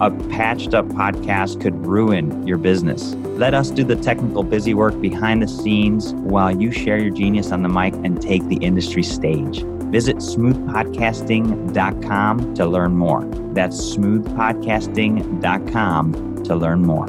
A patched up podcast could ruin your business. Let us do the technical busy work behind the scenes while you share your genius on the mic and take the industry stage. Visit smoothpodcasting.com to learn more. That's smoothpodcasting.com to learn more.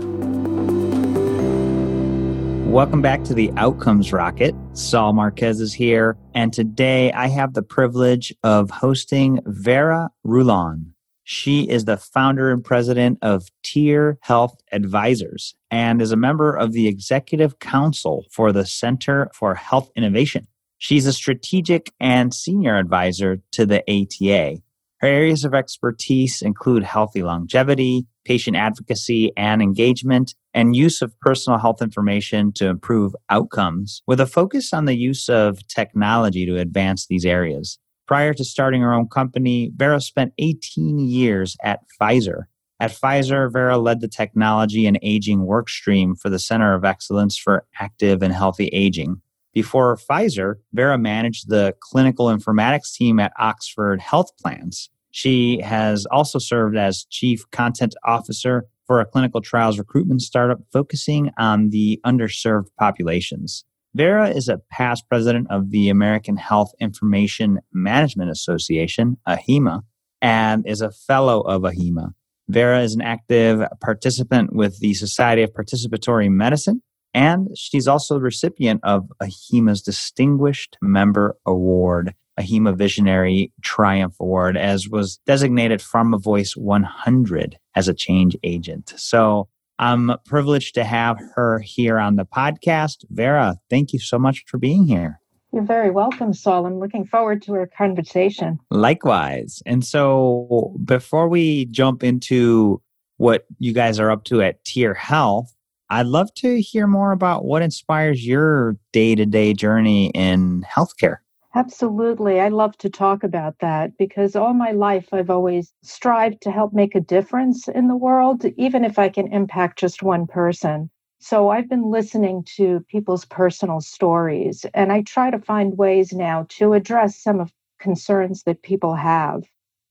Welcome back to the Outcomes Rocket. Saul Marquez is here, and today I have the privilege of hosting Vera Rulon. She is the founder and president of Tir Health Advisors and is a member of the executive council for the Center for Health Innovation. She's a strategic and senior advisor to the ATA. Her areas of expertise include healthy longevity, patient advocacy and engagement, and use of personal health information to improve outcomes, with a focus on the use of technology to advance these areas. Prior to starting her own company, Vera spent 18 years at Pfizer. At Pfizer, Vera led the technology and aging work stream for the Center of Excellence for Active and Healthy Aging. Before Pfizer, Vera managed the clinical informatics team at Oxford Health Plans. She has also served as chief content officer for a clinical trials recruitment startup focusing on the underserved populations. Vera is a past president of the American Health Information Management Association, AHIMA, and is a fellow of AHIMA. Vera is an active participant with the Society of Participatory Medicine, and she's also the recipient of AHIMA's Distinguished Member Award AHIMA Visionary Triumph Award, as was designated PharmaVoice 100 as a change agent. So I'm privileged to have her here on the podcast. Vera, thank you so much for being here. You're very welcome, Saul. I'm looking forward to our conversation. Likewise. And so before we jump into what you guys are up to at Tir Health, I'd love to hear more about what inspires your day to day journey in healthcare. Absolutely. I love to talk about that because all my life I've always strived to help make a difference in the world, even if I can impact just one person. So I've been listening to people's personal stories and I try to find ways now to address some of concerns that people have.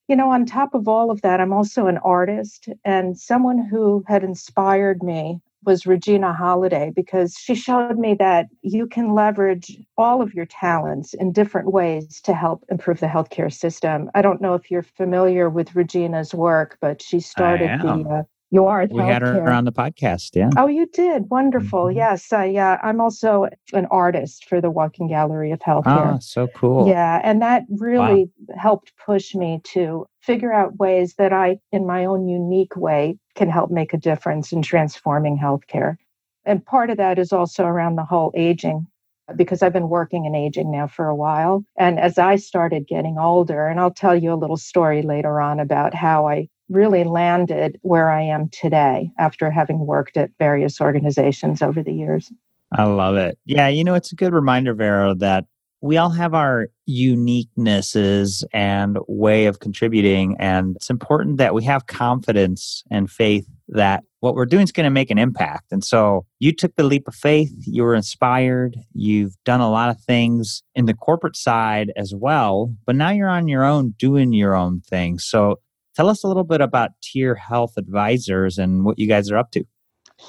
You know, on top of all of that, I'm also an artist and someone who had inspired me was Regina Holliday because she showed me that you can leverage all of your talents in different ways to help improve the healthcare system. I don't know if you're familiar with Regina's work, but she started the uh, you are. We had her on the podcast. Yeah. Oh, you did. Wonderful. Mm-hmm. Yes. I, uh, I'm also an artist for the Walking Gallery of Healthcare. Oh, so cool. Yeah. And that really wow. helped push me to figure out ways that I, in my own unique way, can help make a difference in transforming healthcare. And part of that is also around the whole aging because I've been working in aging now for a while. And as I started getting older, and I'll tell you a little story later on about how I really landed where I am today after having worked at various organizations over the years. I love it. Yeah, you know, it's a good reminder, Vera, that we all have our uniquenesses and way of contributing. And it's important that we have confidence and faith that what we're doing is going to make an impact. And so you took the leap of faith, you were inspired, you've done a lot of things in the corporate side as well, but now you're on your own doing your own thing. So Tell us a little bit about Tir Health Advisors and what you guys are up to.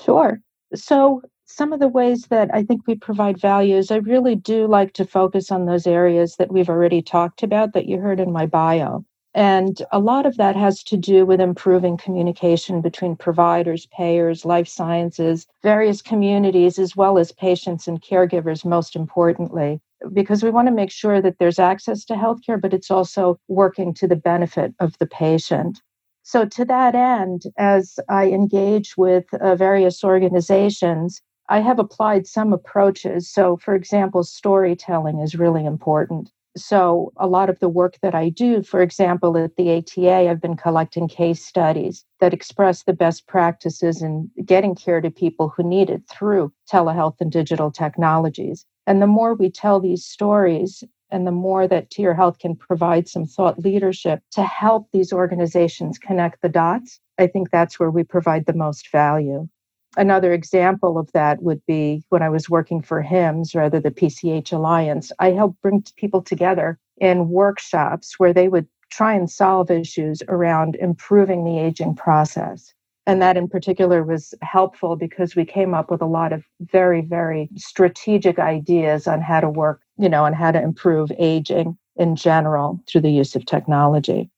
Sure. So, some of the ways that I think we provide values, I really do like to focus on those areas that we've already talked about that you heard in my bio. And a lot of that has to do with improving communication between providers, payers, life sciences, various communities, as well as patients and caregivers, most importantly because we want to make sure that there's access to healthcare, but it's also working to the benefit of the patient. So, to that end, as I engage with uh, various organizations, I have applied some approaches. So, for example, storytelling is really important. So, a lot of the work that I do, for example, at the ATA, I've been collecting case studies that express the best practices in getting care to people who need it through telehealth and digital technologies. And the more we tell these stories, and the more that Tir Health can provide some thought leadership to help these organizations connect the dots, I think that's where we provide the most value. Another example of that would be when I was working for HIMSS, rather the PCH Alliance. I helped bring people together in workshops where they would try and solve issues around improving the aging process. And that in particular was helpful because we came up with a lot of very, very strategic ideas on how to work, you know, on how to improve aging in general through the use of technology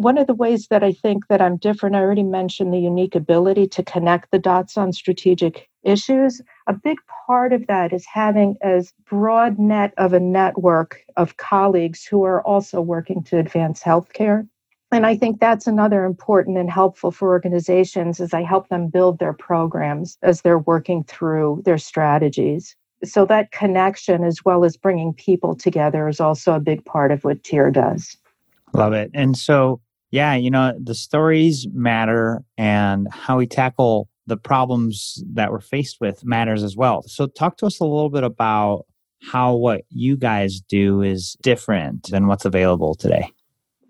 one of the ways that I think that I'm different, I already mentioned the unique ability to connect the dots on strategic issues. A big part of that is having as broad net of a network of colleagues who are also working to advance healthcare. And I think that's another important and helpful for organizations as I help them build their programs as they're working through their strategies. So that connection as well as bringing people together is also a big part of what TIR does. Love it. And so yeah, you know, the stories matter and how we tackle the problems that we're faced with matters as well. So, talk to us a little bit about how what you guys do is different than what's available today.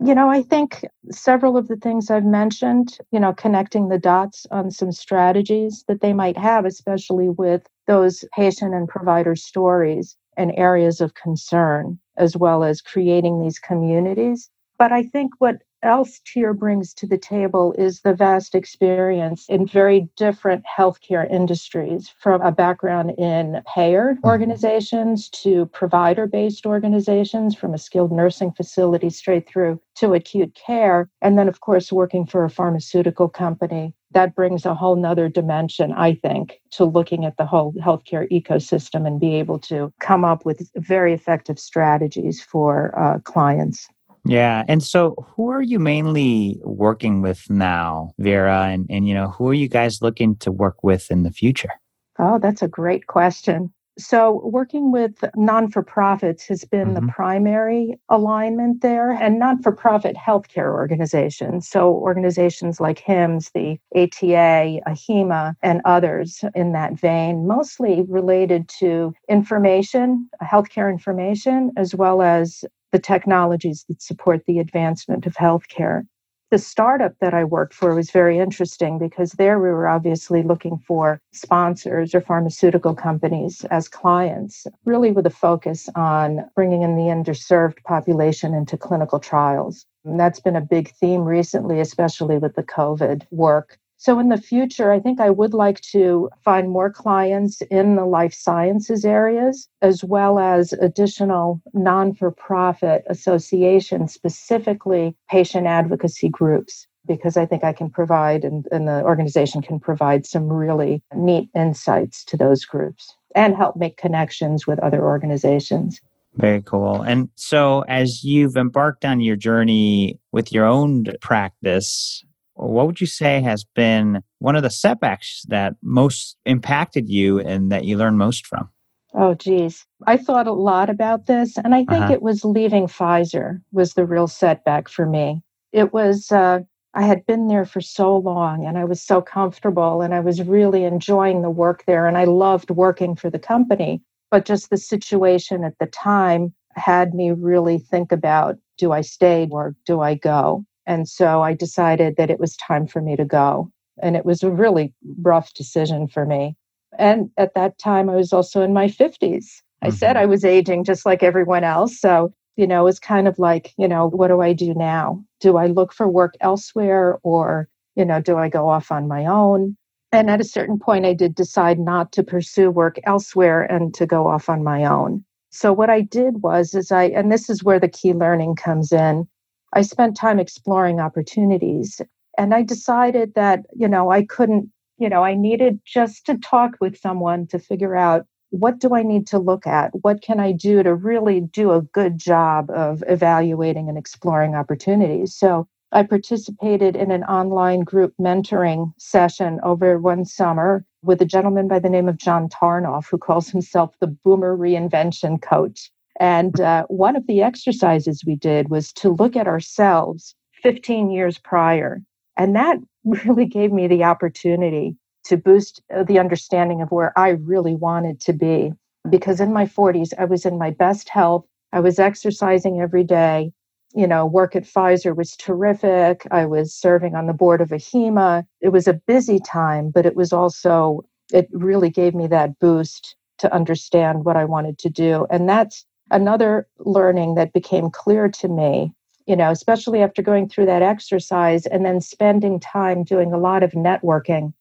You know, I think several of the things I've mentioned, you know, connecting the dots on some strategies that they might have, especially with those patient and provider stories and areas of concern, as well as creating these communities. But I think what else Tir brings to the table is the vast experience in very different healthcare industries, from a background in payer mm-hmm. organizations to provider based organizations, from a skilled nursing facility straight through to acute care. And then, of course, working for a pharmaceutical company. That brings a whole nother dimension, I think, to looking at the whole healthcare ecosystem and be able to come up with very effective strategies for uh, clients. Yeah. And so who are you mainly working with now, Vera? And, and, you know, who are you guys looking to work with in the future? Oh, that's a great question. So, working with non for profits has been mm-hmm. the primary alignment there, and non for profit healthcare organizations. So, organizations like HIMSS, the ATA, AHIMA, and others in that vein, mostly related to information, healthcare information, as well as the technologies that support the advancement of healthcare. The startup that I worked for was very interesting because there we were obviously looking for sponsors or pharmaceutical companies as clients, really with a focus on bringing in the underserved population into clinical trials. And that's been a big theme recently, especially with the COVID work so, in the future, I think I would like to find more clients in the life sciences areas, as well as additional non for profit associations, specifically patient advocacy groups, because I think I can provide and, and the organization can provide some really neat insights to those groups and help make connections with other organizations. Very cool. And so, as you've embarked on your journey with your own practice, what would you say has been one of the setbacks that most impacted you and that you learned most from? Oh, geez. I thought a lot about this, and I think uh-huh. it was leaving Pfizer was the real setback for me. It was, uh, I had been there for so long and I was so comfortable and I was really enjoying the work there and I loved working for the company. But just the situation at the time had me really think about do I stay or do I go? And so I decided that it was time for me to go. And it was a really rough decision for me. And at that time, I was also in my 50s. Mm-hmm. I said mm-hmm. I was aging just like everyone else. So, you know, it was kind of like, you know, what do I do now? Do I look for work elsewhere or, you know, do I go off on my own? And at a certain point, I did decide not to pursue work elsewhere and to go off on my own. So what I did was, is I, and this is where the key learning comes in. I spent time exploring opportunities. And I decided that, you know, I couldn't, you know, I needed just to talk with someone to figure out what do I need to look at? What can I do to really do a good job of evaluating and exploring opportunities? So I participated in an online group mentoring session over one summer with a gentleman by the name of John Tarnoff, who calls himself the Boomer Reinvention Coach. And uh, one of the exercises we did was to look at ourselves 15 years prior. And that really gave me the opportunity to boost uh, the understanding of where I really wanted to be. Because in my 40s, I was in my best health. I was exercising every day. You know, work at Pfizer was terrific. I was serving on the board of AHIMA. It was a busy time, but it was also, it really gave me that boost to understand what I wanted to do. And that's another learning that became clear to me, you know, especially after going through that exercise and then spending time doing a lot of networking.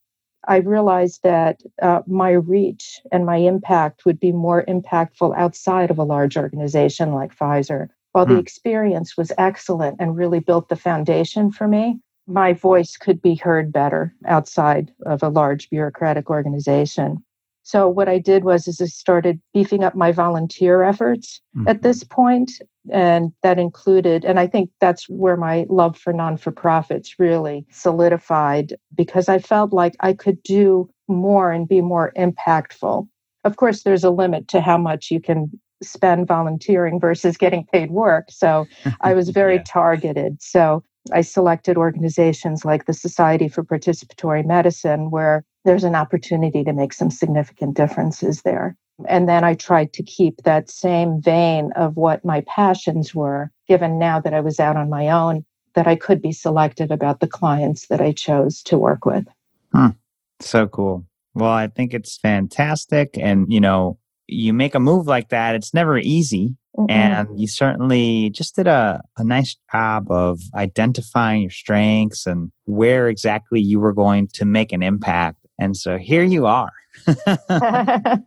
I realized that uh, my reach and my impact would be more impactful outside of a large organization like Pfizer. While mm. the hmm. experience was excellent and really built the foundation for me, my voice could be heard better outside of a large bureaucratic organization. So what I did was is I started beefing up my volunteer efforts mm-hmm. at this point, and that included and I think that's where my love for non-for-profits really solidified because I felt like I could do more and be more impactful. Of course, there's a limit to how much you can spend volunteering versus getting paid work. So I was very yeah. targeted. So I selected organizations like the Society for Participatory Medicine, where there's an opportunity to make some significant differences there. And then I tried to keep that same vein of what my passions were, given now that I was out on my own, that I could be selective about the clients that I chose to work with. Hmm. So cool. Well, I think it's fantastic. And, you know, you make a move like that, it's never easy. Mm-hmm. And you certainly just did a, a nice job of identifying your strengths and where exactly you were going to make an impact. And so here you are.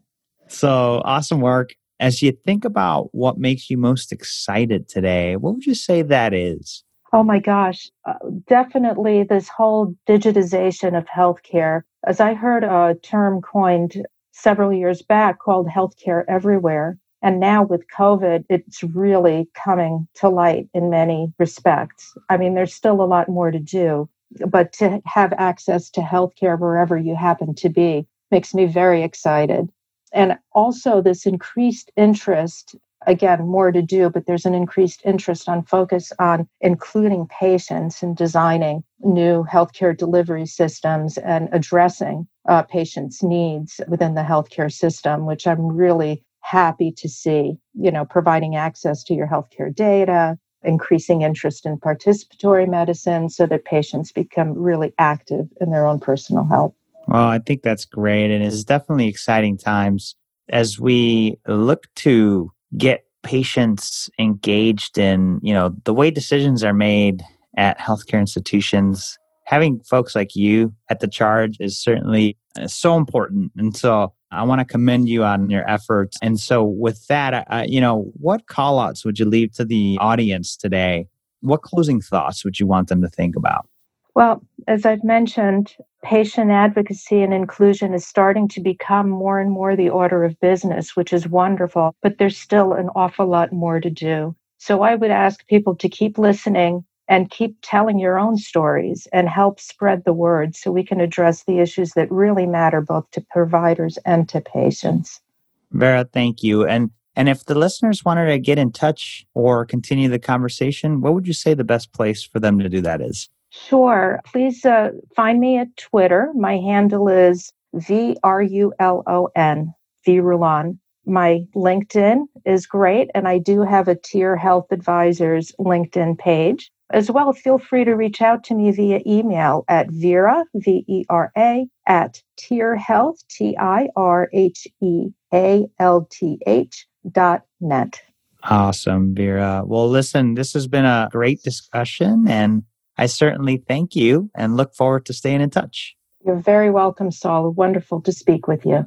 so awesome work. As you think about what makes you most excited today, what would you say that is? Oh my gosh, uh, definitely this whole digitization of healthcare. As I heard a term coined several years back called healthcare everywhere. And now with COVID, it's really coming to light in many respects. I mean, there's still a lot more to do, but to have access to healthcare wherever you happen to be makes me very excited. And also, this increased interest again, more to do, but there's an increased interest on focus on including patients and designing new healthcare delivery systems and addressing uh, patients' needs within the healthcare system, which I'm really happy to see, you know, providing access to your healthcare data, increasing interest in participatory medicine so that patients become really active in their own personal health. Well, I think that's great. And it's definitely exciting times as we look to get patients engaged in, you know, the way decisions are made at healthcare institutions. Having folks like you at the charge is certainly uh, so important. And so I want to commend you on your efforts. And so, with that, uh, you know, what call outs would you leave to the audience today? What closing thoughts would you want them to think about? Well, as I've mentioned, patient advocacy and inclusion is starting to become more and more the order of business, which is wonderful, but there's still an awful lot more to do. So I would ask people to keep listening and keep telling your own stories and help spread the word so we can address the issues that really matter both to providers and to patients. Vera, thank you. And and if the listeners wanted to get in touch or continue the conversation, what would you say the best place for them to do that is? Sure. Please uh, find me at Twitter. My handle is V R U L O N, V Rulon. My LinkedIn is great, and I do have a Tir Health Advisors LinkedIn page. As well, feel free to reach out to me via email at Vera, V E R A, at tirhealth, T I R H E A L T H dot net. Awesome, Vera. Well, listen, this has been a great discussion, and I certainly thank you and look forward to staying in touch. You're very welcome, Saul. Wonderful to speak with you.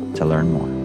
to learn more.